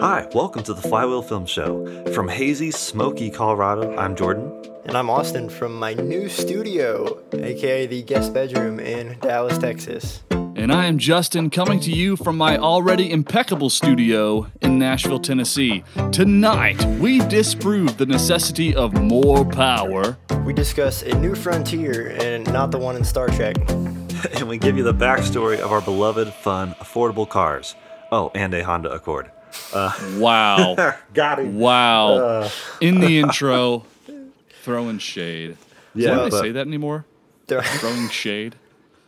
Hi, welcome to the Flywheel Film Show. From hazy, smoky Colorado, I'm Jordan. And I'm Austin from my new studio, aka the guest bedroom in Dallas, Texas. And I am Justin coming to you from my already impeccable studio in Nashville, Tennessee. Tonight, we disprove the necessity of more power. We discuss a new frontier and not the one in Star Trek. and we give you the backstory of our beloved, fun, affordable cars. Oh, and a Honda Accord. Uh, wow. Got him. Wow. Uh. In the intro, throwing shade. Yeah. Does anybody say that anymore? throwing shade.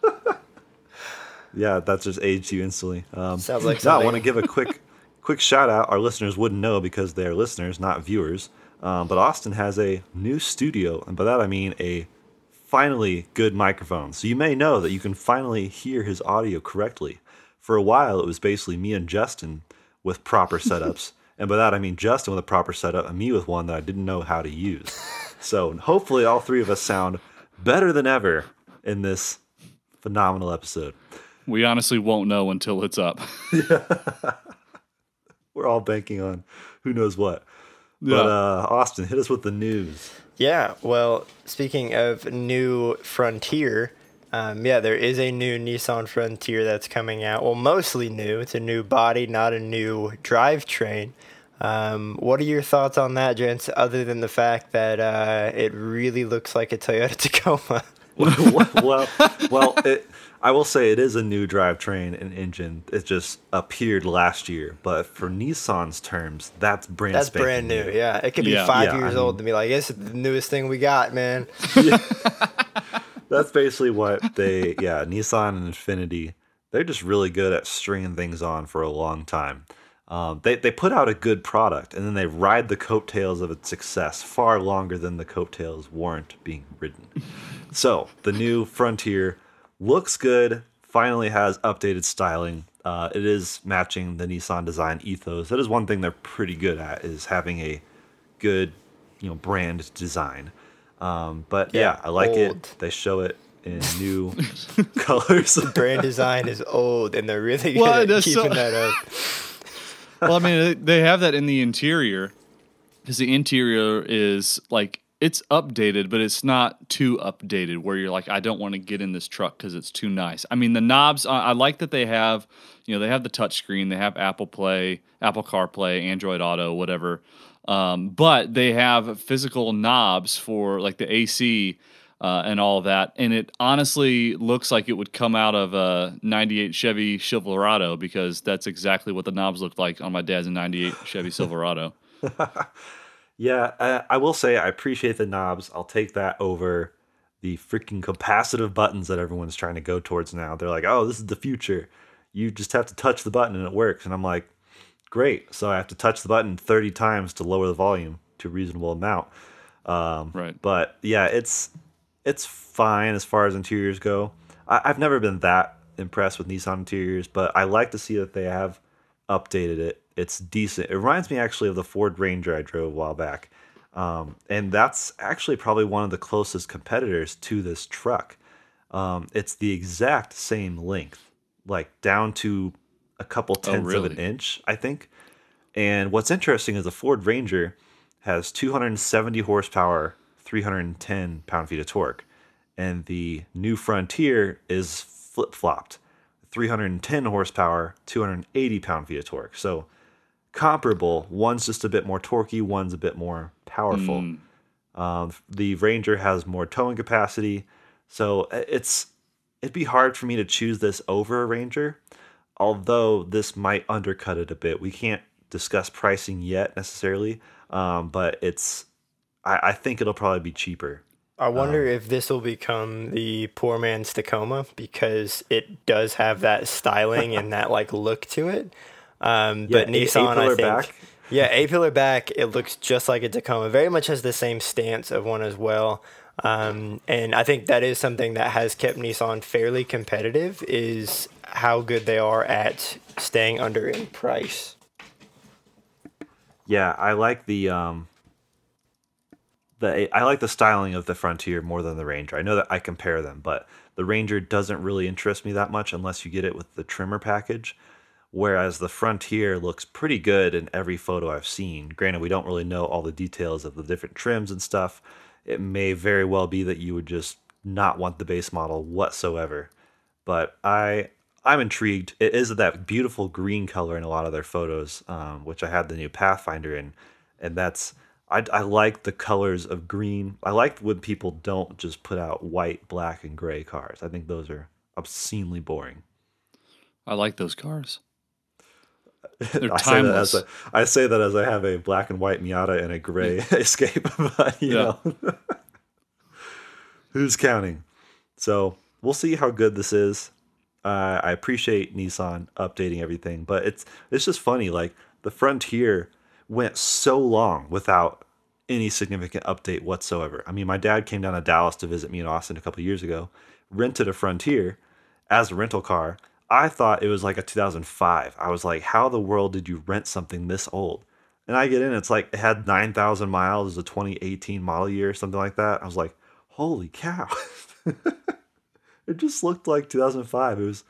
yeah, that's just aged you instantly. Um, Sounds like something. I want to give a quick, quick shout out. Our listeners wouldn't know because they're listeners, not viewers. Um, but Austin has a new studio, and by that I mean a finally good microphone. So you may know that you can finally hear his audio correctly. For a while, it was basically me and Justin with proper setups. and by that, I mean Justin with a proper setup and me with one that I didn't know how to use. So hopefully, all three of us sound better than ever in this phenomenal episode. We honestly won't know until it's up. We're all banking on who knows what. Yeah. But uh, Austin, hit us with the news. Yeah, well, speaking of new Frontier, um, yeah, there is a new Nissan Frontier that's coming out. Well, mostly new. It's a new body, not a new drivetrain. Um, what are your thoughts on that, gents? Other than the fact that uh, it really looks like a Toyota Tacoma. well, well, it, I will say it is a new drivetrain and engine. It just appeared last year, but for Nissan's terms, that's brand. That's brand new. new. Yeah, it could be yeah. five yeah, years I mean, old to be like, "It's the newest thing we got, man." Yeah that's basically what they yeah nissan and infiniti they're just really good at stringing things on for a long time. Um, they, they put out a good product and then they ride the coattails of its success far longer than the coattails warrant being ridden. So the new frontier looks good finally has updated styling. Uh, it is matching the nissan design ethos. That is one thing they're pretty good at is having a good you know brand design um, but yeah, yeah I like old. it. They show it in new colors. The brand design is old, and they're really good well, at keeping so... that up. well, I mean, they have that in the interior because the interior is like it's updated, but it's not too updated where you're like, I don't want to get in this truck because it's too nice. I mean, the knobs, I, I, like that they have, you know, they have the touchscreen, they have Apple Play, Apple CarPlay, Android Auto, whatever. Um, but they have physical knobs for like the AC uh, and all that. And it honestly looks like it would come out of a 98 Chevy Silverado because that's exactly what the knobs looked like on my dad's 98 Chevy Silverado. yeah, I, I will say I appreciate the knobs. I'll take that over the freaking capacitive buttons that everyone's trying to go towards now. They're like, oh, this is the future. You just have to touch the button and it works. And I'm like, great. So I have to touch the button 30 times to lower the volume to a reasonable amount. Um, right. But yeah, it's it's fine as far as interiors go. I, have never been that impressed with Nissan interiors, but I like to see that they have updated it. It's decent. It reminds me actually of the Ford Ranger I drove a while back. Um, and that's actually probably one of the closest competitors to this truck. Um, it's the exact same length, like down to a couple oh, tenths oh, really? of an inch, I think. And what's interesting is the Ford Ranger has 270 horsepower, 310 pound feet of torque, and the new Frontier is flip flopped, 310 horsepower, 280 pound feet of torque. So comparable. One's just a bit more torquey, one's a bit more powerful. Mm. Um, the Ranger has more towing capacity, so it's it'd be hard for me to choose this over a Ranger although this might undercut it a bit. We can't discuss pricing yet necessarily, um, but it's I, I, think it'll probably be cheaper. I wonder um, if this will become the poor man's Tacoma because it does have that styling and that like look to it. Um, yeah, but Nissan, I think, back. yeah, a pillar back. It looks just like a Tacoma. Very much has the same stance of one as well. Um, and I think that is something that has kept Nissan fairly competitive. Is how good they are at staying under in price. Yeah, I like the um the I like the styling of the Frontier more than the Ranger. I know that I compare them, but the Ranger doesn't really interest me that much unless you get it with the trimmer package, Whereas the Frontier looks pretty good in every photo I've seen. Granted, we don't really know all the details of the different trims and stuff. It may very well be that you would just not want the base model whatsoever. But I I'm intrigued. It is that beautiful green color in a lot of their photos, um, which I had the new Pathfinder in, and that's I, I like the colors of green. I like when people don't just put out white, black, and gray cars. I think those are obscenely boring. I like those cars. They're I timeless. Say that as a, I say that as I have a black and white Miata and a gray Escape, but you yeah. know, who's counting? So we'll see how good this is. Uh, I appreciate Nissan updating everything, but it's it's just funny. Like the Frontier went so long without any significant update whatsoever. I mean, my dad came down to Dallas to visit me in Austin a couple years ago, rented a Frontier as a rental car. I thought it was like a 2005. I was like, how the world did you rent something this old? And I get in, it's like it had 9,000 miles, as a 2018 model year, something like that. I was like, holy cow. it just looked like 2005. It was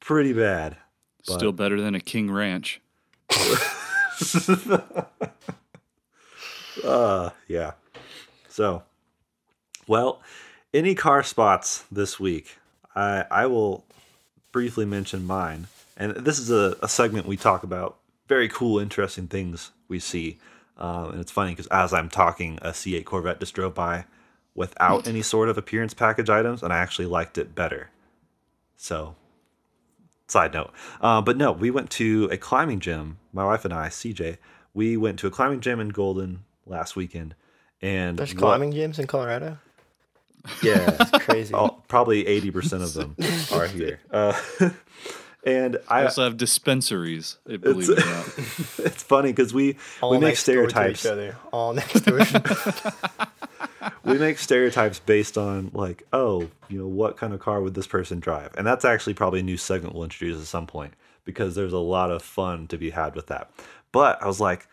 pretty bad. But... Still better than a King Ranch. uh, yeah. So, well, any car spots this week? I I will briefly mention mine. And this is a, a segment we talk about very cool, interesting things we see. Um, and it's funny because as I'm talking, a C8 Corvette just drove by without any sort of appearance package items, and I actually liked it better. So, side note. Uh, but no, we went to a climbing gym. My wife and I, CJ, we went to a climbing gym in Golden last weekend. And there's climbing gyms in Colorado. Yeah, crazy. All, probably eighty percent of them are here. Uh, and I also have dispensaries. Believe it or not, it's funny because we all we make stereotypes. all next to we make stereotypes based on like, oh, you know, what kind of car would this person drive? And that's actually probably a new segment we'll introduce at some point because there's a lot of fun to be had with that. But I was like,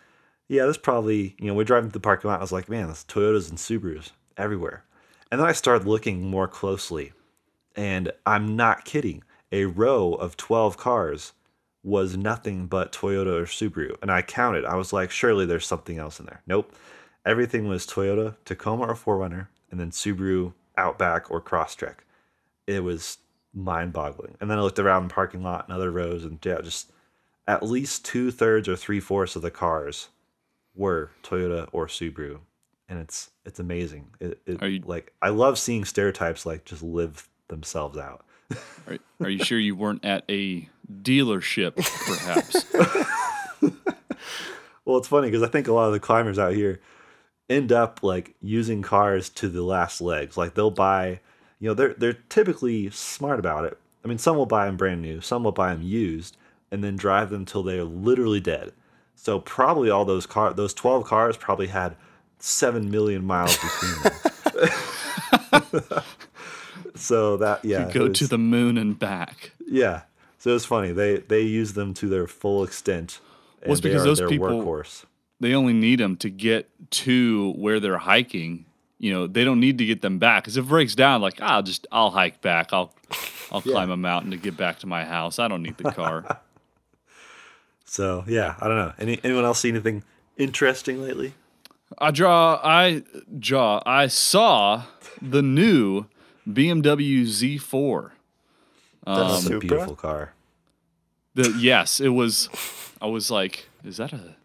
yeah, this probably, you know, we're driving through the parking lot. I was like, man, there's Toyotas and Subarus everywhere. And then I started looking more closely, and I'm not kidding. A row of 12 cars was nothing but Toyota or Subaru. And I counted. I was like, surely there's something else in there. Nope. Everything was Toyota, Tacoma or 4Runner, and then Subaru, Outback, or Crosstrek. It was mind boggling. And then I looked around the parking lot and other rows, and yeah, just at least two thirds or three fourths of the cars were Toyota or Subaru and it's it's amazing. It, it are you, like I love seeing stereotypes like just live themselves out. are, are you sure you weren't at a dealership, perhaps? well, it's funny because I think a lot of the climbers out here end up like using cars to the last legs. Like they'll buy, you know, they're they're typically smart about it. I mean, some will buy them brand new, some will buy them used, and then drive them till they are literally dead. So probably all those car, those twelve cars probably had seven million miles between them. so that yeah, you go was, to the moon and back. Yeah, so it's funny they they use them to their full extent. Well, it's because those people workhorse. They only need them to get to where they're hiking. You know, they don't need to get them back because if it breaks down, like I'll just I'll hike back. I'll I'll yeah. climb a mountain to get back to my house. I don't need the car. so yeah, I don't know. Any anyone else see anything interesting lately? I draw. I draw. I saw the new BMW Z4. Um, That's a beautiful car. The yes, it was. I was like, is that a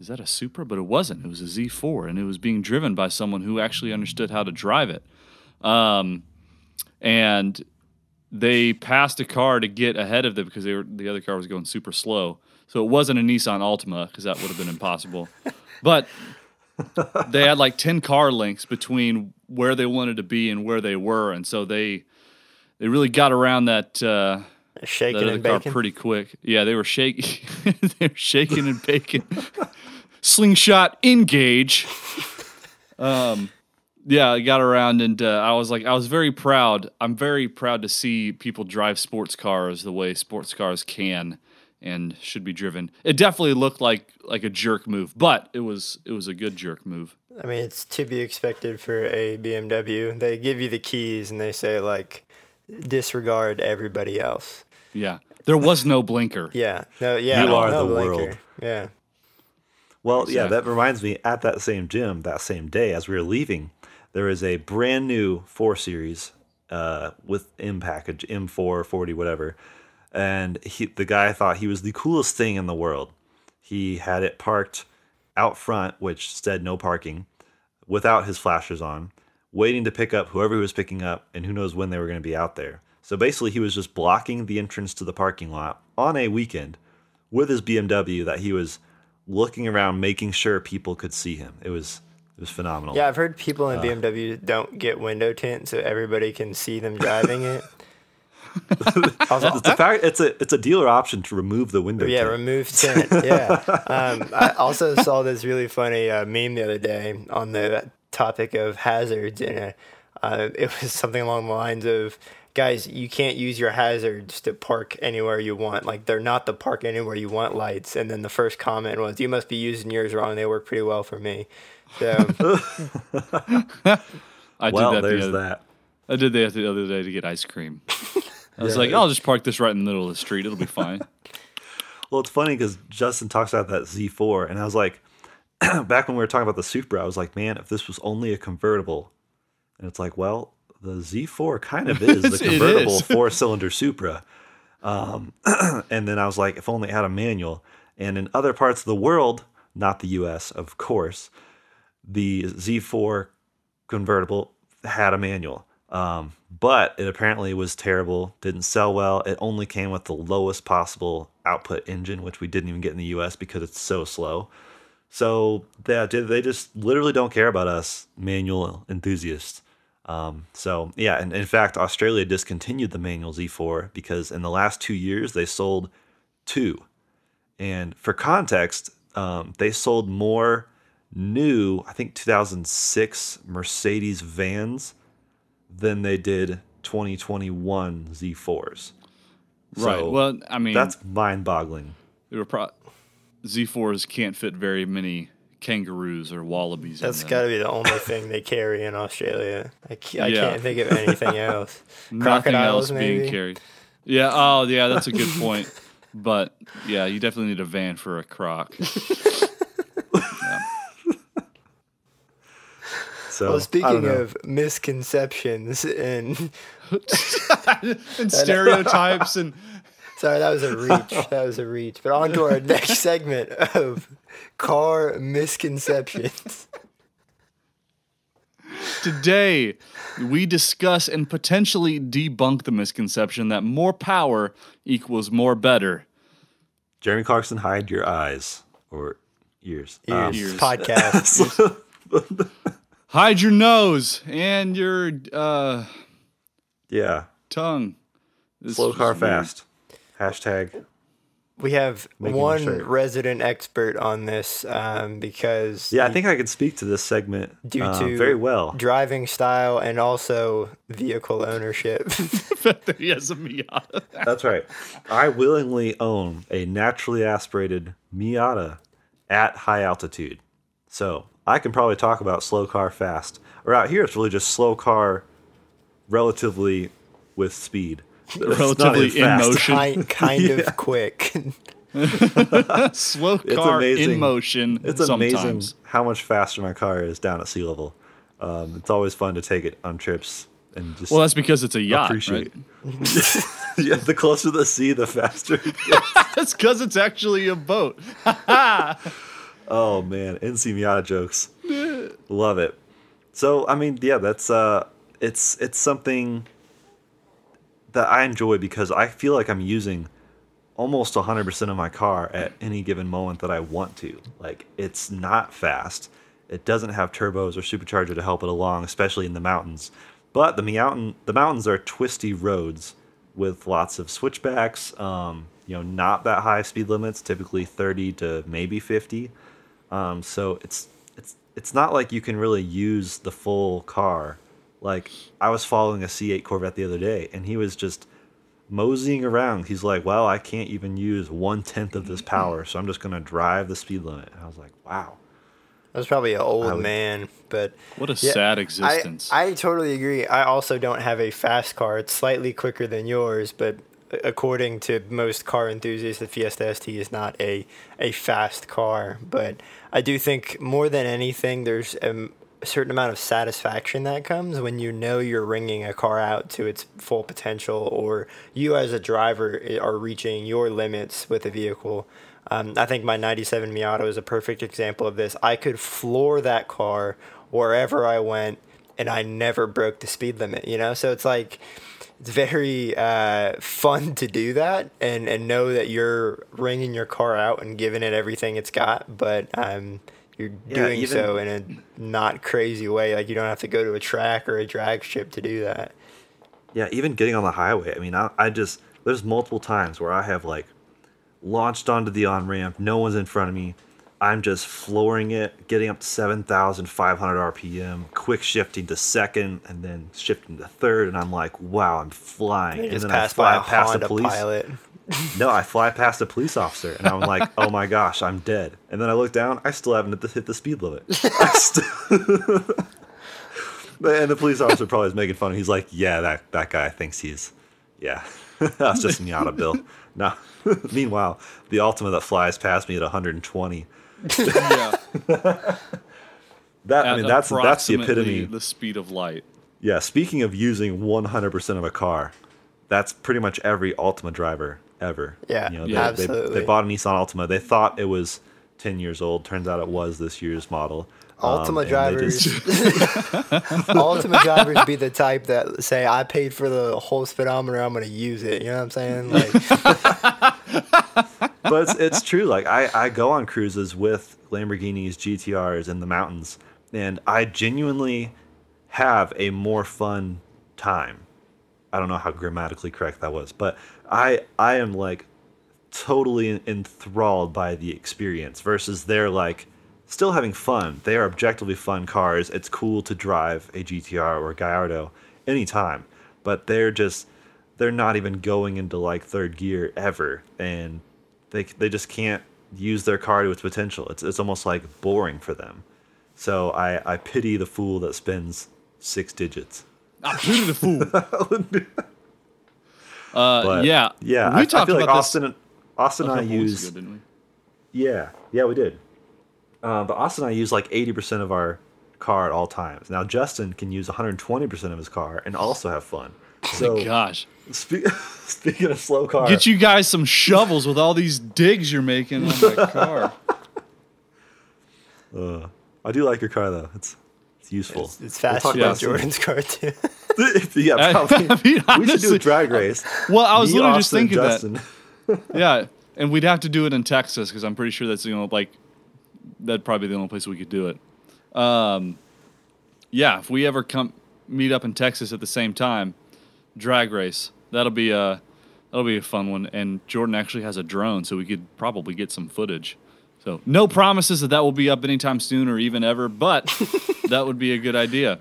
is that a Supra? But it wasn't. It was a Z4, and it was being driven by someone who actually understood how to drive it. Um, and they passed a car to get ahead of them because they were the other car was going super slow. So it wasn't a Nissan Altima because that would have been impossible. but they had like 10 car links between where they wanted to be and where they were and so they they really got around that uh shaking that and baking pretty quick yeah they were shaking they were shaking and baking slingshot engage um yeah i got around and uh, i was like i was very proud i'm very proud to see people drive sports cars the way sports cars can and should be driven. It definitely looked like like a jerk move, but it was it was a good jerk move. I mean, it's to be expected for a BMW. They give you the keys and they say like disregard everybody else. Yeah. There was no blinker. Yeah. No. Yeah. You are no the blinker. world. Yeah. Well, yeah, that reminds me. At that same gym, that same day, as we were leaving, there is a brand new four series uh, with M package, M4, 40, whatever. And he, the guy thought he was the coolest thing in the world. He had it parked out front, which said no parking, without his flashers on, waiting to pick up whoever he was picking up, and who knows when they were going to be out there. So basically, he was just blocking the entrance to the parking lot on a weekend with his BMW that he was looking around, making sure people could see him. It was it was phenomenal. Yeah, I've heard people in uh, BMW don't get window tint so everybody can see them driving it. it's a fact. It's a it's a dealer option to remove the window. Yeah, tint. remove tint. Yeah. um, I also saw this really funny uh, meme the other day on the topic of hazards, and uh, it was something along the lines of guys, you can't use your hazards to park anywhere you want. Like they're not the park anywhere you want lights. And then the first comment was, "You must be using yours wrong. They work pretty well for me." So I well, did that. there's the other, that. I did that the other day to get ice cream. I was yeah. like, I'll just park this right in the middle of the street. It'll be fine. well, it's funny because Justin talks about that Z4, and I was like, back when we were talking about the Supra, I was like, man, if this was only a convertible, and it's like, well, the Z4 kind of is the convertible four cylinder Supra. Um, and then I was like, if only it had a manual. And in other parts of the world, not the US, of course, the Z4 convertible had a manual. Um, but it apparently was terrible, didn't sell well. It only came with the lowest possible output engine, which we didn't even get in the US because it's so slow. So they, they just literally don't care about us manual enthusiasts. Um, so yeah, and in fact, Australia discontinued the manual Z4 because in the last two years they sold two. And for context, um, they sold more new, I think 2006 Mercedes vans than they did 2021 Z4s. So right. Well, I mean, that's mind-boggling. They were pro- Z4s can't fit very many kangaroos or wallabies. That's got to be the only thing they carry in Australia. I, I yeah. can't think of anything else. Nothing else maybe? being carried. Yeah. Oh, yeah. That's a good point. but yeah, you definitely need a van for a croc. So, well, speaking of misconceptions and and stereotypes and sorry, that was a reach. That was a reach. But on to our next segment of car misconceptions. Today, we discuss and potentially debunk the misconception that more power equals more better. Jeremy Clarkson, hide your eyes or ears. Ears. Um, ears. Podcast. hide your nose and your uh, yeah tongue. This Slow car fast. Hashtag we have one resident expert on this um, because yeah, I think I could speak to this segment due uh, to very well driving style and also vehicle ownership. he has a Miata. That's right. I willingly own a naturally aspirated Miata at high altitude, so I can probably talk about slow car fast. Or out here, it's really just slow car, relatively with speed relatively in motion, kind, kind yeah. of quick. Slow car in motion. It's sometimes. amazing how much faster my car is down at sea level. Um, it's always fun to take it on trips and just. Well, that's because it's a yacht, appreciate. right? yeah, the closer the sea, the faster. that's because it's actually a boat. oh man, NC Miata jokes. Love it. So I mean, yeah, that's uh, it's it's something that I enjoy because I feel like I'm using almost 100% of my car at any given moment that I want to. Like it's not fast. It doesn't have turbos or supercharger to help it along, especially in the mountains. But the mountain the mountains are twisty roads with lots of switchbacks. Um, you know, not that high speed limits, typically 30 to maybe 50. Um, so it's it's it's not like you can really use the full car like I was following a C8 Corvette the other day, and he was just moseying around. He's like, "Well, I can't even use one tenth of this power, so I'm just gonna drive the speed limit." And I was like, "Wow." I was probably an old would, man, but what a yeah, sad existence. I, I totally agree. I also don't have a fast car. It's slightly quicker than yours, but according to most car enthusiasts, the Fiesta ST is not a a fast car, but I do think more than anything, there's a, a certain amount of satisfaction that comes when you know you're ringing a car out to its full potential, or you as a driver are reaching your limits with a vehicle. Um, I think my 97 Miata is a perfect example of this. I could floor that car wherever I went, and I never broke the speed limit, you know? So it's like, it's very uh, fun to do that and, and know that you're ringing your car out and giving it everything it's got, but um, you're yeah, doing even, so in a not crazy way. Like you don't have to go to a track or a drag strip to do that. Yeah, even getting on the highway. I mean, I, I just, there's multiple times where I have like launched onto the on ramp, no one's in front of me I'm just flooring it, getting up to 7,500 RPM, quick shifting to second, and then shifting to third, and I'm like, wow, I'm flying. and then I fly past the police. Pilot. no, I fly past a police officer, and I'm like, oh my gosh, I'm dead. And then I look down, I still haven't hit the speed limit. And the police officer probably is making fun. He's like, yeah, that that guy thinks he's, yeah, that's just Miata Bill. No. Meanwhile, the Altima that flies past me at 120 yeah. that I mean that's that's the epitome the speed of light. Yeah, speaking of using 100% of a car, that's pretty much every Altima driver ever. Yeah, you know, yeah they, absolutely. They, they, bought a Nissan Altima. They thought it was 10 years old. Turns out it was this year's model. Altima um, drivers, just... Altima drivers be the type that say, "I paid for the whole speedometer. I'm going to use it." You know what I'm saying? Like, but it's, it's true. Like I, I go on cruises with Lamborghinis, GTRs in the mountains, and I genuinely have a more fun time. I don't know how grammatically correct that was, but I I am like totally enthralled by the experience versus they're like still having fun. They are objectively fun cars. It's cool to drive a GTR or a Gallardo anytime, but they're just they're not even going into like third gear ever, and they they just can't use their car to its potential. It's it's almost like boring for them. So I I pity the fool that spends six digits. I pity the fool. uh, but, yeah, yeah. We I, talked I feel like Austin, this Austin and I use. Ago, yeah, yeah, we did. Uh, but Austin and I use like eighty percent of our car at all times. Now Justin can use one hundred twenty percent of his car and also have fun. So, oh gosh. Spe- speaking of slow car, get you guys some shovels with all these digs you're making on my car. Uh, I do like your car though. It's it's useful. It's, it's faster we'll than Jordan's car too. yeah, probably. I mean, honestly, we should do a drag race. Well, I was literally Austin just thinking that. yeah, and we'd have to do it in Texas because I'm pretty sure that's you know like that'd probably be the only place we could do it. Um, yeah, if we ever come meet up in Texas at the same time, drag race. That'll be a that'll be a fun one. And Jordan actually has a drone, so we could probably get some footage. So no promises that that will be up anytime soon or even ever, but that would be a good idea.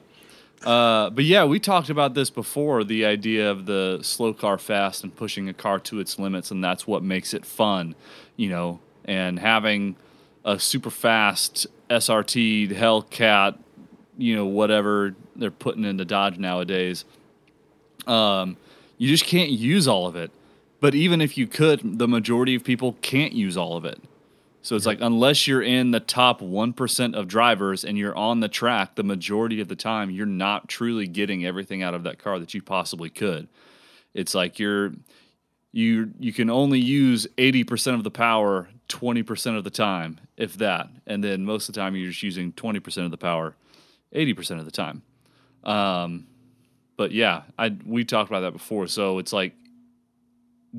Uh, but yeah, we talked about this before the idea of the slow car fast and pushing a car to its limits, and that's what makes it fun, you know. And having a super fast SRT Hellcat, you know, whatever they're putting into Dodge nowadays um, you just can't use all of it. But even if you could, the majority of people can't use all of it. So it's like unless you're in the top 1% of drivers and you're on the track the majority of the time, you're not truly getting everything out of that car that you possibly could. It's like you're you you can only use 80% of the power 20% of the time, if that. And then most of the time you're just using 20% of the power 80% of the time. Um, but yeah, I we talked about that before. So it's like,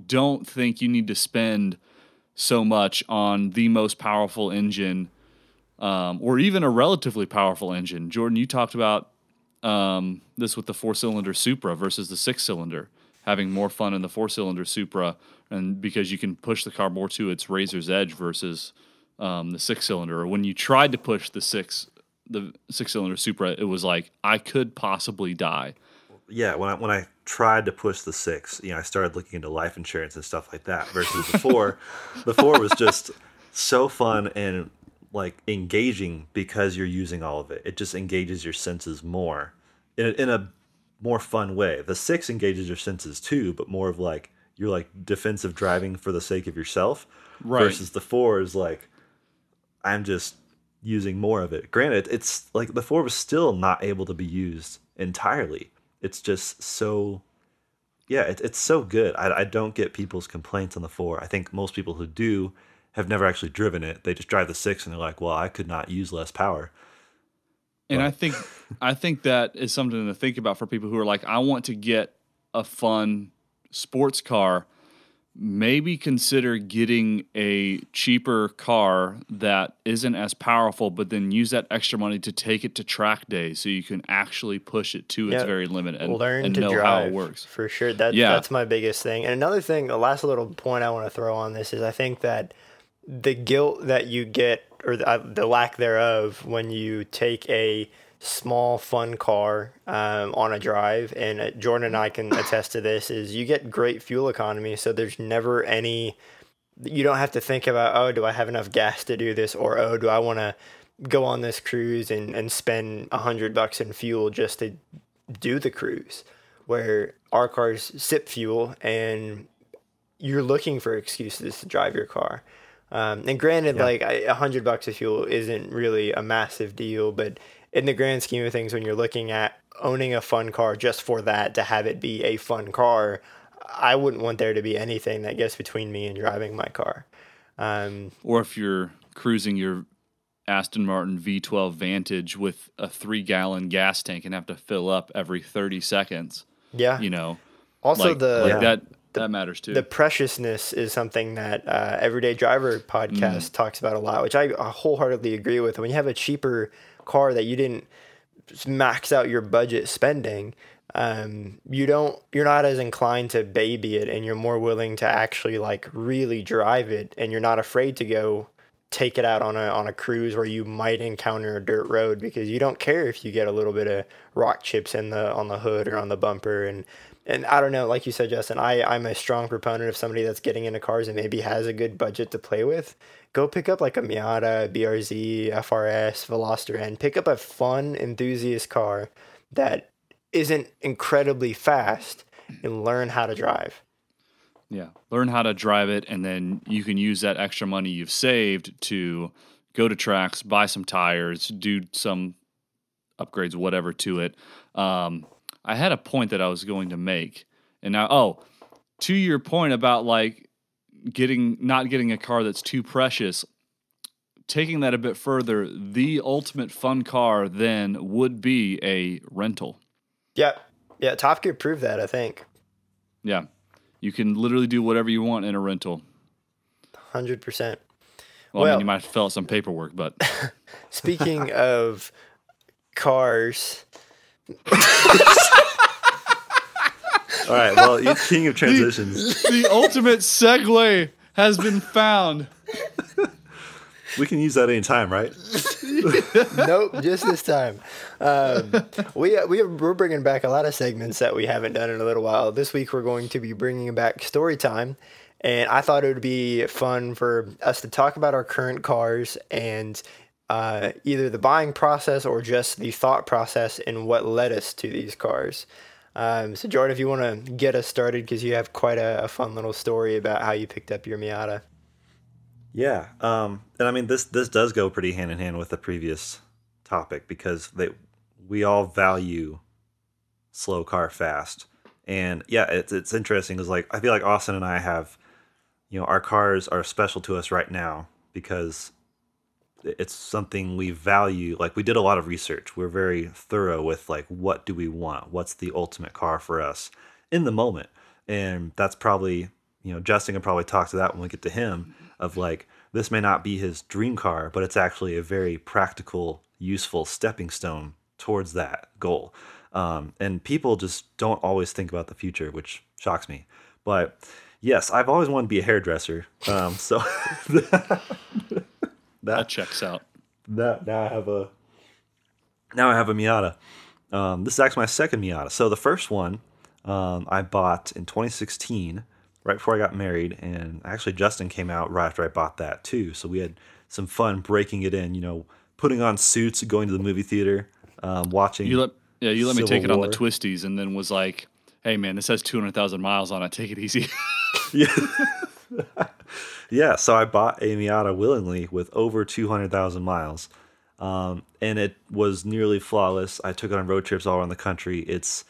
don't think you need to spend so much on the most powerful engine, um, or even a relatively powerful engine. Jordan, you talked about um, this with the four cylinder Supra versus the six cylinder, having more fun in the four cylinder Supra, and because you can push the car more to its razor's edge versus um, the six cylinder. Or when you tried to push the six the six cylinder Supra, it was like I could possibly die yeah, when I when I tried to push the six, you know, I started looking into life insurance and stuff like that. Versus before, before was just so fun and like engaging because you're using all of it. It just engages your senses more in a, in a more fun way. The six engages your senses too, but more of like you're like defensive driving for the sake of yourself. Right. Versus the four is like I'm just using more of it. Granted, it's like the four was still not able to be used entirely. It's just so yeah, it, it's so good. I, I don't get people's complaints on the four. I think most people who do have never actually driven it. They just drive the six and they're like, well, I could not use less power. And. I think I think that is something to think about for people who are like, I want to get a fun sports car maybe consider getting a cheaper car that isn't as powerful, but then use that extra money to take it to track day so you can actually push it to its very limit and learn and to know drive, how it works. For sure. That, yeah. That's my biggest thing. And another thing, the last little point I want to throw on this is I think that the guilt that you get or the, uh, the lack thereof when you take a small fun car um, on a drive and uh, jordan and i can attest to this is you get great fuel economy so there's never any you don't have to think about oh do i have enough gas to do this or oh do i want to go on this cruise and, and spend a hundred bucks in fuel just to do the cruise where our cars sip fuel and you're looking for excuses to drive your car um, and granted yeah. like a hundred bucks of fuel isn't really a massive deal but in the grand scheme of things, when you're looking at owning a fun car just for that to have it be a fun car, I wouldn't want there to be anything that gets between me and driving my car. Um, or if you're cruising your Aston Martin V12 Vantage with a three gallon gas tank and have to fill up every 30 seconds. Yeah. You know, also like, the, like yeah. that, the, that matters too. The preciousness is something that uh, Everyday Driver podcast mm. talks about a lot, which I wholeheartedly agree with. When you have a cheaper car that you didn't max out your budget spending, um, you don't you're not as inclined to baby it and you're more willing to actually like really drive it and you're not afraid to go take it out on a on a cruise where you might encounter a dirt road because you don't care if you get a little bit of rock chips in the on the hood or on the bumper and and I don't know, like you said, Justin, I, I'm a strong proponent of somebody that's getting into cars and maybe has a good budget to play with. Go pick up like a Miata, BRZ, FRS, Veloster, and pick up a fun enthusiast car that isn't incredibly fast and learn how to drive. Yeah, learn how to drive it, and then you can use that extra money you've saved to go to tracks, buy some tires, do some upgrades, whatever to it. Um, I had a point that I was going to make, and now, oh, to your point about like getting not getting a car that's too precious. Taking that a bit further, the ultimate fun car then would be a rental. Yeah, yeah. Top Gear proved that. I think. Yeah, you can literally do whatever you want in a rental. Hundred percent. Well, well, I mean, you might fill out some paperwork, but speaking of cars, all right. Well, you king of transitions. The, the ultimate segue has been found. We can use that anytime, right? nope, just this time. Um, we we we're bringing back a lot of segments that we haven't done in a little while. This week we're going to be bringing back story time, and I thought it would be fun for us to talk about our current cars and uh, either the buying process or just the thought process and what led us to these cars. Um, so, Jordan, if you want to get us started, because you have quite a, a, fun little story about how you picked up your Miata. Yeah, um, and I mean this this does go pretty hand in hand with the previous topic because they we all value slow car fast, and yeah, it's it's interesting because like I feel like Austin and I have, you know, our cars are special to us right now because it's something we value like we did a lot of research. We're very thorough with like what do we want? What's the ultimate car for us in the moment? And that's probably you know justin can probably talk to that when we get to him of like this may not be his dream car but it's actually a very practical useful stepping stone towards that goal. Um, and people just don't always think about the future which shocks me. But yes i've always wanted to be a hairdresser. Um, so that, that checks out. That now I have a now I have a Miata. Um, this is actually my second Miata. So the first one um, I bought in 2016, right before I got married, and actually Justin came out right after I bought that too. So we had some fun breaking it in. You know, putting on suits, going to the movie theater, um, watching. You let yeah, you let Civil me take it on the twisties, and then was like, hey man, this has 200,000 miles on it. Take it easy. yeah. yeah. So I bought a Miata willingly with over 200,000 miles. Um, and it was nearly flawless. I took it on road trips all around the country. It's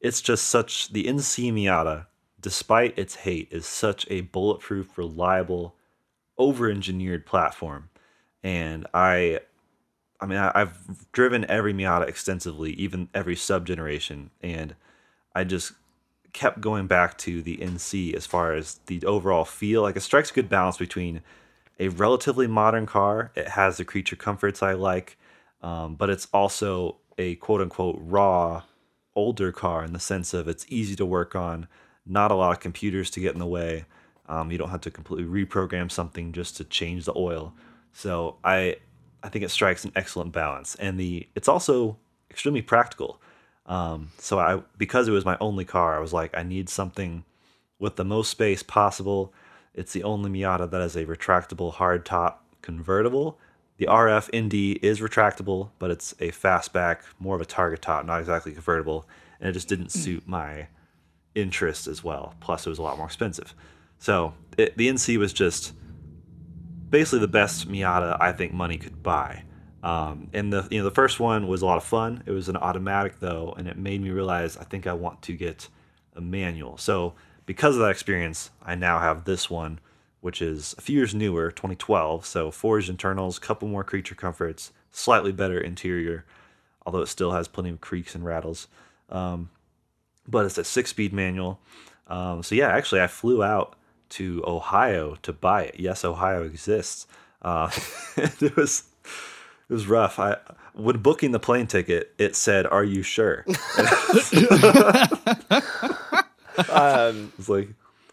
it's just such the NC Miata, despite its hate, is such a bulletproof, reliable, over-engineered platform. And I I mean, I, have driven every Miata extensively, even every sub generation, and I just kept going back to the NC as far as the overall feel. Like it strikes a good balance between a relatively modern car. It has the creature comforts I like, um, but it's also a quote unquote raw older car in the sense of it's easy to work on, not a lot of computers to get in the way. Um, you don't have to completely reprogram something just to change the oil. So I I think it strikes an excellent balance, and the it's also extremely practical. Um, so I because it was my only car, I was like, I need something with the most space possible. It's the only Miata that is a retractable hardtop convertible. The RF ND is retractable, but it's a fastback, more of a target top, not exactly convertible, and it just didn't hmm. suit my interest as well. Plus, it was a lot more expensive. So it, the NC was just basically the best Miata I think money could buy. Um, and the you know the first one was a lot of fun. It was an automatic though, and it made me realize I think I want to get a manual. So because of that experience, I now have this one, which is a few years newer, 2012. So forged internals, couple more creature comforts, slightly better interior, although it still has plenty of creaks and rattles. Um, but it's a six-speed manual. Um, so yeah, actually, I flew out to Ohio to buy it. Yes, Ohio exists. Uh, it was it was rough. I when booking the plane ticket, it said, "Are you sure?" um, it's like,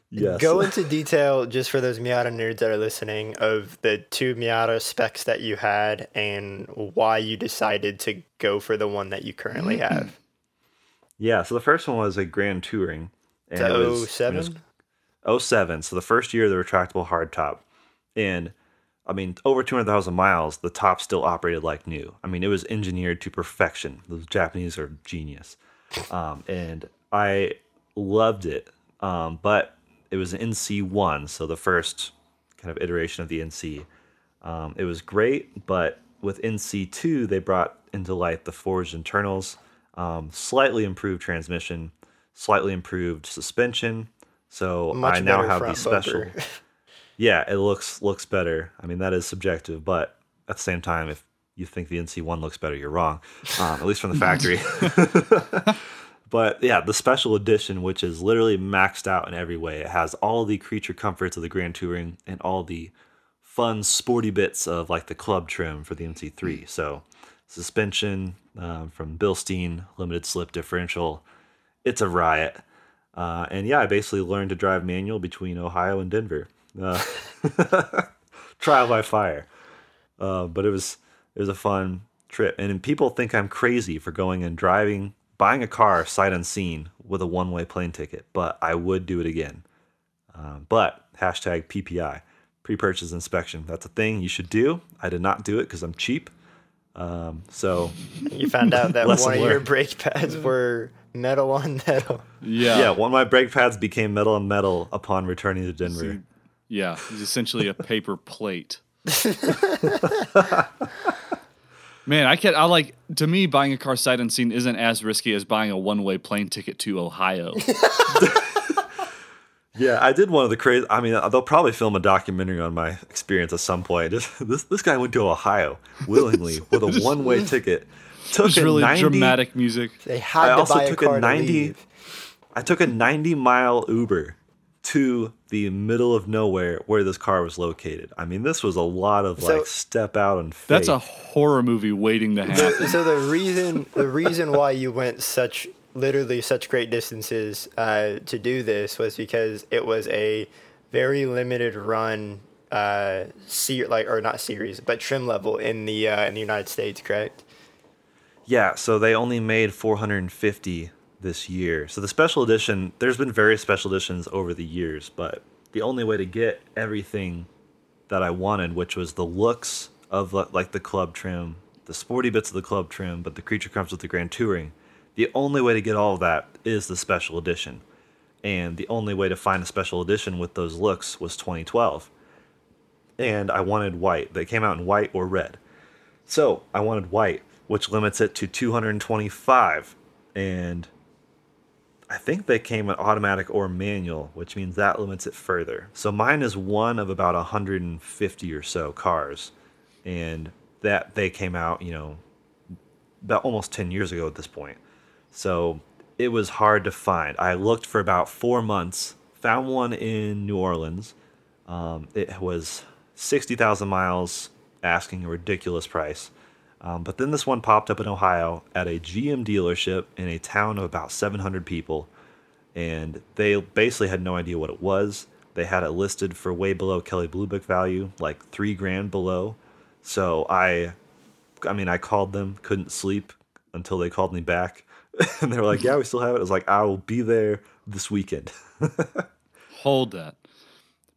yes. Go into detail just for those Miata nerds that are listening of the two Miata specs that you had and why you decided to go for the one that you currently have. Yeah, so the first one was a Grand Touring. And the 07? 07, so the first year of the retractable hardtop. And I mean, over 200,000 miles, the top still operated like new. I mean, it was engineered to perfection. The Japanese are genius. Um, and I loved it. Um, but it was an NC1, so the first kind of iteration of the NC. Um, it was great, but with NC2, they brought into light the forged internals, um, slightly improved transmission, slightly improved suspension, so Much I now have these special. yeah, it looks looks better. I mean that is subjective, but at the same time, if you think the NC1 looks better, you're wrong. Um, at least from the factory. but yeah, the special edition, which is literally maxed out in every way, it has all the creature comforts of the Grand Touring and all the fun, sporty bits of like the club trim for the NC3. So suspension um, from Bilstein, limited slip differential. It's a riot. Uh, and yeah, I basically learned to drive manual between Ohio and Denver. Uh, trial by fire. Uh, but it was it was a fun trip, and people think I'm crazy for going and driving, buying a car sight unseen with a one way plane ticket. But I would do it again. Um, but hashtag PPI, pre purchase inspection. That's a thing you should do. I did not do it because I'm cheap. Um, so you found out that one of your brake pads were metal on metal. Yeah. Yeah. One of my brake pads became metal on metal upon returning to Denver. So, yeah. It's essentially a paper plate. Man, I can't. I like to me buying a car sight unseen isn't as risky as buying a one way plane ticket to Ohio. yeah, I did one of the crazy. I mean, uh, they'll probably film a documentary on my experience at some point. Just this this guy went to Ohio willingly with a one way ticket took really 90, dramatic music. They had I to also buy took a, car a 90 I took a 90 mile Uber to the middle of nowhere where this car was located. I mean, this was a lot of so, like step out and faith. That's a horror movie waiting to happen. so the reason the reason why you went such literally such great distances uh, to do this was because it was a very limited run uh see like or not series but trim level in the uh, in the United States, correct? Yeah, so they only made 450 this year. So the special edition, there's been various special editions over the years, but the only way to get everything that I wanted, which was the looks of uh, like the club trim, the sporty bits of the club trim, but the creature comes with the Grand Touring, The only way to get all of that is the special edition. And the only way to find a special edition with those looks was 2012. And I wanted white. They came out in white or red. So I wanted white, which limits it to 225. And I think they came with automatic or manual, which means that limits it further. So mine is one of about 150 or so cars. And that they came out, you know, about almost 10 years ago at this point. So it was hard to find. I looked for about four months, found one in New Orleans. Um, it was 60,000 miles, asking a ridiculous price. Um, but then this one popped up in Ohio at a GM dealership in a town of about 700 people. And they basically had no idea what it was. They had it listed for way below Kelley Blue Book value, like three grand below. So I, I mean, I called them, couldn't sleep until they called me back. and they were like, yeah, we still have it. I was like, I will be there this weekend. Hold that.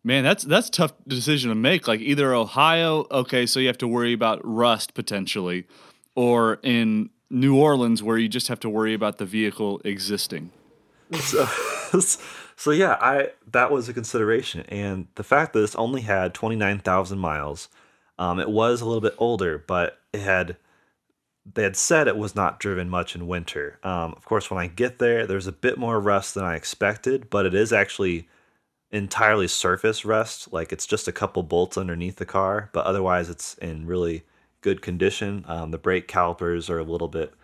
Man, that's that's tough decision to make. Like either Ohio, okay, so you have to worry about rust potentially, or in New Orleans where you just have to worry about the vehicle existing. So, so yeah, I that was a consideration, and the fact that this only had twenty nine thousand miles, um, it was a little bit older, but it had they had said it was not driven much in winter. Um, of course, when I get there, there's a bit more rust than I expected, but it is actually entirely surface rust. Like it's just a couple bolts underneath the car, but otherwise it's in really good condition. Um, the brake calipers are a little bit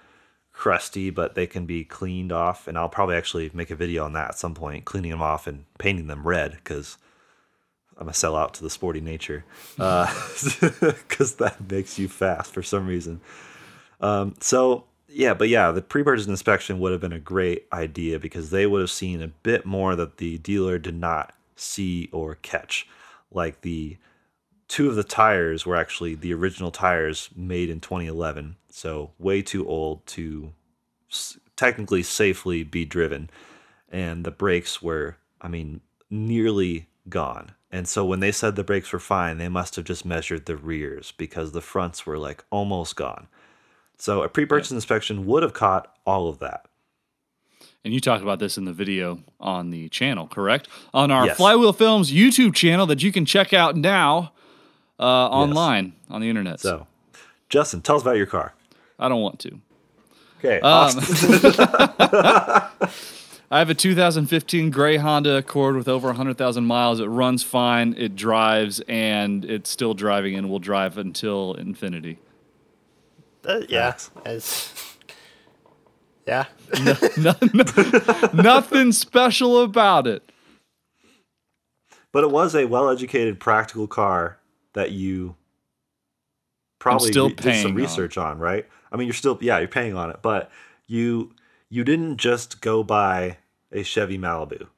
crusty, but they can be cleaned off. And I'll probably actually make a video on that at some point, cleaning them off and painting them red because I'm a sell out to the sporty nature because uh, that makes you fast for some reason. Um, so yeah, but yeah, the pre-purchase inspection would have been a great idea because they would have seen a bit more that the dealer did not see or catch. Like the two of the tires were actually the original tires made in 2011, so way too old to s- technically safely be driven. And the brakes were, I mean, nearly gone. And so when they said the brakes were fine, they must have just measured the rears because the fronts were like almost gone. So a pre-purchase yeah. inspection would have caught all of that. And you talked about this in the video on the channel, correct? On our yes. Flywheel Films YouTube channel that you can check out now uh, online yes. on the internet. So, Justin, tell us about your car. I don't want to. Okay. Um, I have a 2015 gray Honda Accord with over 100,000 miles. It runs fine, it drives, and it's still driving and will drive until infinity. Uh, yeah, as yeah, no, no, no, nothing special about it. But it was a well-educated, practical car that you probably still re- did some research on. on, right? I mean, you're still yeah, you're paying on it, but you you didn't just go buy a Chevy Malibu.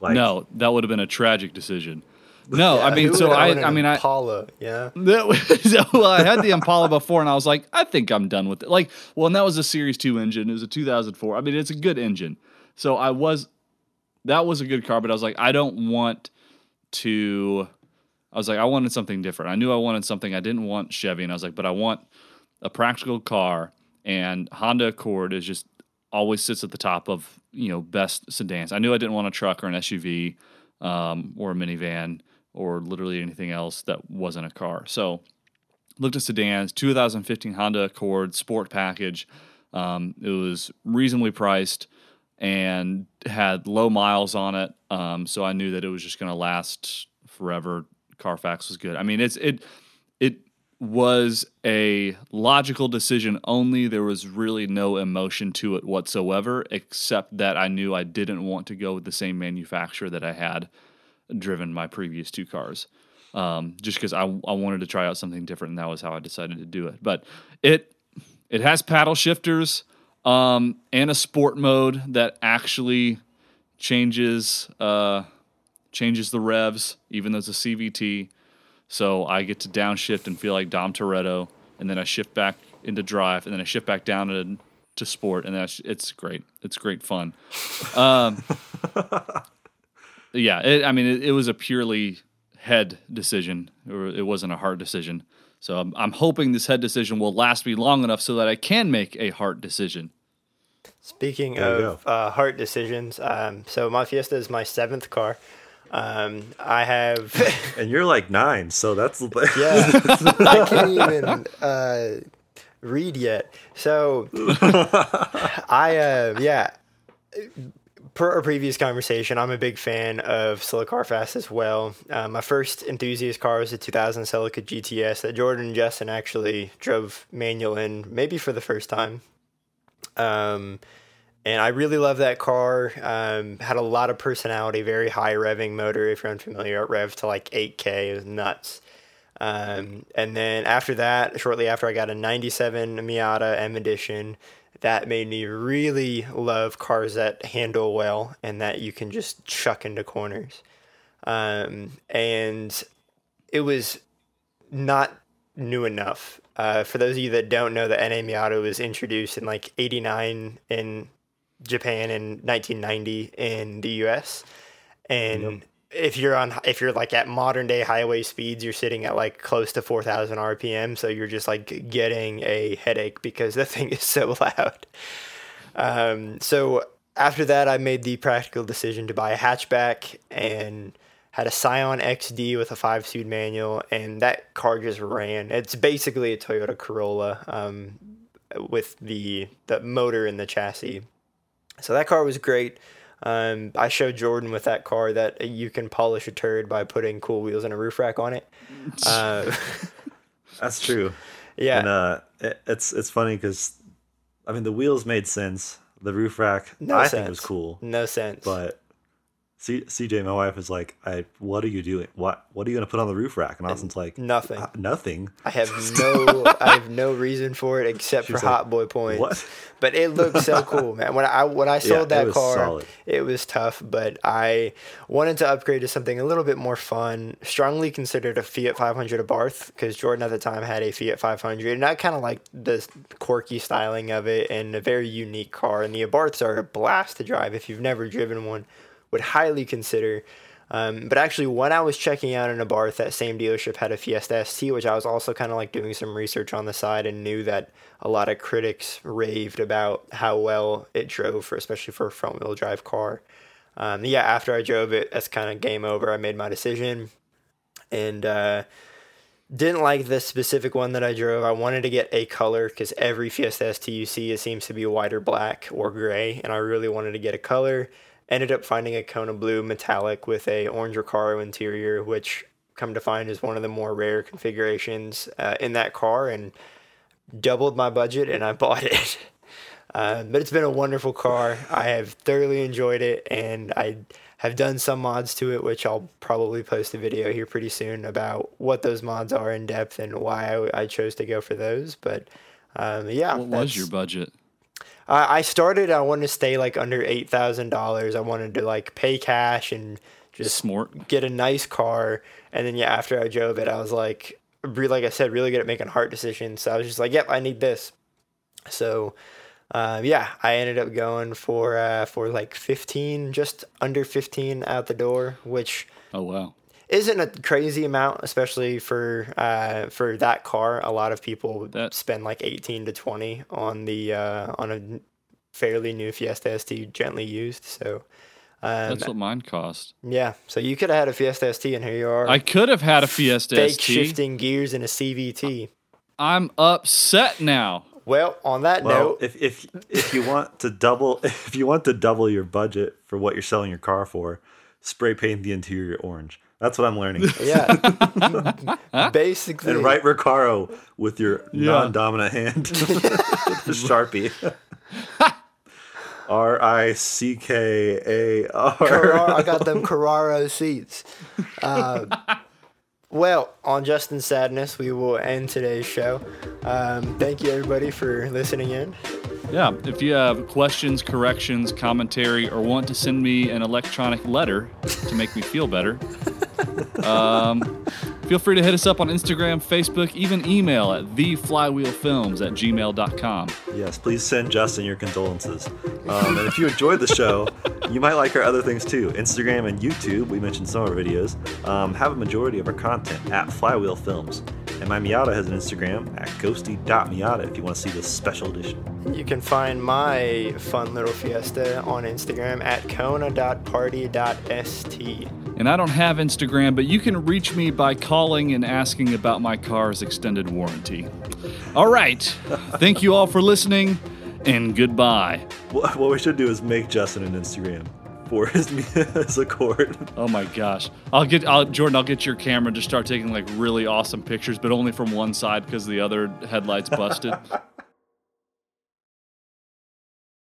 Like, no, that would have been a tragic decision. No, yeah, I mean, so I, I mean, I Impala, yeah. That well, I had the Impala before, and I was like, I think I'm done with it. Like, well, and that was a Series Two engine. It was a 2004. I mean, it's a good engine. So I was, that was a good car, but I was like, I don't want to. I was like, I wanted something different. I knew I wanted something. I didn't want Chevy, and I was like, but I want a practical car. And Honda Accord is just always sits at the top of you know best sedans. I knew I didn't want a truck or an SUV um, or a minivan or literally anything else that wasn't a car. So looked at sedans, 2015 Honda Accord Sport Package. Um, it was reasonably priced and had low miles on it, um, so I knew that it was just going to last forever. Carfax was good. I mean, it's it it was a logical decision only. There was really no emotion to it whatsoever, except that I knew I didn't want to go with the same manufacturer that I had driven my previous two cars. Um, just because I, I wanted to try out something different, and that was how I decided to do it. But it it has paddle shifters um, and a sport mode that actually changes uh, changes the revs, even though it's a CVT. So I get to downshift and feel like Dom Toretto, and then I shift back into drive, and then I shift back down to, to sport, and that's it's great. It's great fun. Um, yeah, it, I mean, it, it, was a purely head decision. It wasn't a heart decision. So I'm, I'm hoping this head decision will last me long enough so that I can make a heart decision. Speaking there of uh, hard decisions, um, so my Fiesta is my seventh car. Um, I have, and you're like nine, so that's the yeah. I can't even uh, read yet. So I uh, yeah. Per our previous conversation, I'm a big fan of Slow Car Fast as well. Uh, my first enthusiast car was a 2000 Celica GTS that Jordan and Justin actually drove manual in, maybe for the first time. Um, and I really love that car. Um, had a lot of personality, very high revving motor. If you're unfamiliar, it revved to like 8K. It was nuts. Um, and then after that, shortly after, I got a 97 Miata M Edition. That made me really love cars that handle well and that you can just chuck into corners. Um, and it was not new enough. Uh, for those of you that don't know, the NA Miata was introduced in like 89 in Japan and 1990 in the US. And yep. If you're on if you're like at modern day highway speeds, you're sitting at like close to 4000 RPM, so you're just like getting a headache because the thing is so loud. Um, so after that, I made the practical decision to buy a hatchback and had a Scion XD with a five speed manual, and that car just ran. It's basically a Toyota Corolla um, with the the motor in the chassis. So that car was great. Um, I showed Jordan with that car that you can polish a turd by putting cool wheels and a roof rack on it. Uh, That's true. Yeah, and uh, it, it's it's funny because I mean the wheels made sense. The roof rack no I sense. think was cool. No sense. But C- CJ, my wife is like, I, what are you doing? What What are you gonna put on the roof rack? And Austin's like, nothing, uh, nothing. I have no, I have no reason for it except She's for like, hot boy points. What? But it looked so cool, man. When I when I sold yeah, that car, solid. it was tough, but I wanted to upgrade to something a little bit more fun. Strongly considered a Fiat 500 Abarth because Jordan at the time had a Fiat 500, and I kind of liked the quirky styling of it and a very unique car. And the Abarths are a blast to drive if you've never driven one would highly consider. Um, but actually, when I was checking out an Abarth that same dealership had a Fiesta ST, which I was also kind of like doing some research on the side and knew that a lot of critics raved about how well it drove, for especially for a front wheel drive car. Um, yeah, after I drove it, that's kind of game over. I made my decision and uh, didn't like the specific one that I drove. I wanted to get a color because every Fiesta ST you see it seems to be white or black or gray, and I really wanted to get a color ended up finding a Kona blue metallic with a orange Recaro interior, which come to find is one of the more rare configurations uh, in that car, and doubled my budget, and I bought it. Uh, but it's been a wonderful car. I have thoroughly enjoyed it, and I have done some mods to it, which I'll probably post a video here pretty soon about what those mods are in depth and why I, I chose to go for those. But um, yeah, what was your budget? Uh, I started. I wanted to stay like under eight thousand dollars. I wanted to like pay cash and just Smart. get a nice car. And then yeah, after I drove it, I was like, like I said, really good at making hard decisions. So I was just like, yep, I need this. So uh, yeah, I ended up going for uh, for like fifteen, just under fifteen out the door, which oh wow, isn't a crazy amount, especially for uh, for that car. A lot of people that, spend like eighteen to twenty on the uh, on a fairly new Fiesta ST, gently used. So um, that's what mine cost. Yeah, so you could have had a Fiesta ST, and here you are. I could have had a Fiesta fake ST. shifting gears in a CVT. I'm upset now. Well, on that well, note, if if if you want to double if you want to double your budget for what you're selling your car for, spray paint the interior orange. That's what I'm learning. Yeah. Basically. And write Recaro with your yeah. non dominant hand. Sharpie. R I C K A R. I got them Carraro seats. Uh, well, on Justin Sadness, we will end today's show. Um, thank you, everybody, for listening in. Yeah, if you have questions, corrections, commentary, or want to send me an electronic letter to make me feel better, um, Feel free to hit us up on Instagram, Facebook, even email at theflywheelfilms at gmail.com. Yes, please send Justin your condolences. Um, and if you enjoyed the show, you might like our other things too. Instagram and YouTube, we mentioned some of our videos, um, have a majority of our content at Flywheel Films. And my Miata has an Instagram at ghosty.miata if you want to see this special edition. You can find my fun little fiesta on Instagram at kona.party.st. And I don't have Instagram, but you can reach me by calling and asking about my car's extended warranty. All right. Thank you all for listening, and goodbye. What we should do is make Justin an Instagram for his, his Accord. Oh my gosh! I'll get I'll, Jordan. I'll get your camera to start taking like really awesome pictures, but only from one side because the other headlights busted.